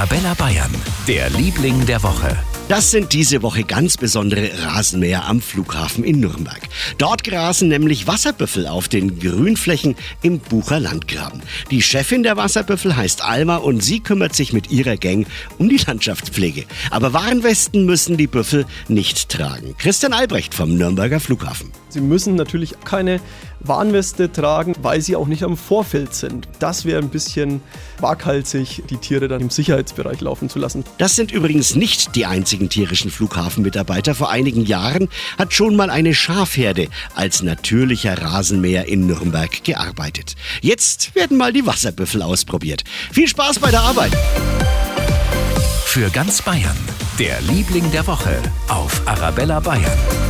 Arabella Bayern, der Liebling der Woche. Das sind diese Woche ganz besondere Rasenmäher am Flughafen in Nürnberg. Dort grasen nämlich Wasserbüffel auf den Grünflächen im Bucher Landgraben. Die Chefin der Wasserbüffel heißt Alma und sie kümmert sich mit ihrer Gang um die Landschaftspflege. Aber Warnwesten müssen die Büffel nicht tragen. Christian Albrecht vom Nürnberger Flughafen. Sie müssen natürlich keine Warnweste tragen, weil sie auch nicht am Vorfeld sind. Das wäre ein bisschen waghalsig, die Tiere dann im Sicherheitsbereich laufen zu lassen. Das sind übrigens nicht die einzigen tierischen Flughafenmitarbeiter. Vor einigen Jahren hat schon mal eine Schafherde als natürlicher Rasenmäher in Nürnberg gearbeitet. Jetzt werden mal die Wasserbüffel ausprobiert. Viel Spaß bei der Arbeit! Für ganz Bayern, der Liebling der Woche auf Arabella Bayern.